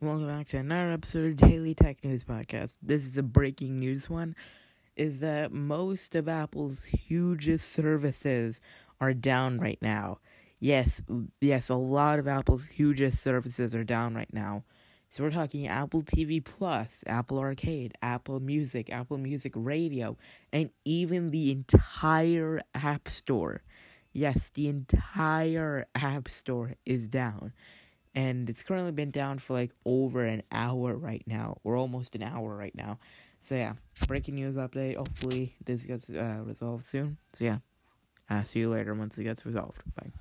Welcome back to another episode of Daily Tech News Podcast. This is a breaking news one. Is that most of Apple's hugest services are down right now. Yes, yes, a lot of Apple's hugest services are down right now. So we're talking Apple TV Plus, Apple Arcade, Apple Music, Apple Music Radio, and even the entire App Store. Yes, the entire App Store is down and it's currently been down for like over an hour right now, or almost an hour right now. So yeah, breaking news update. Hopefully this gets uh, resolved soon. So yeah, uh, see you later once it gets resolved. Bye.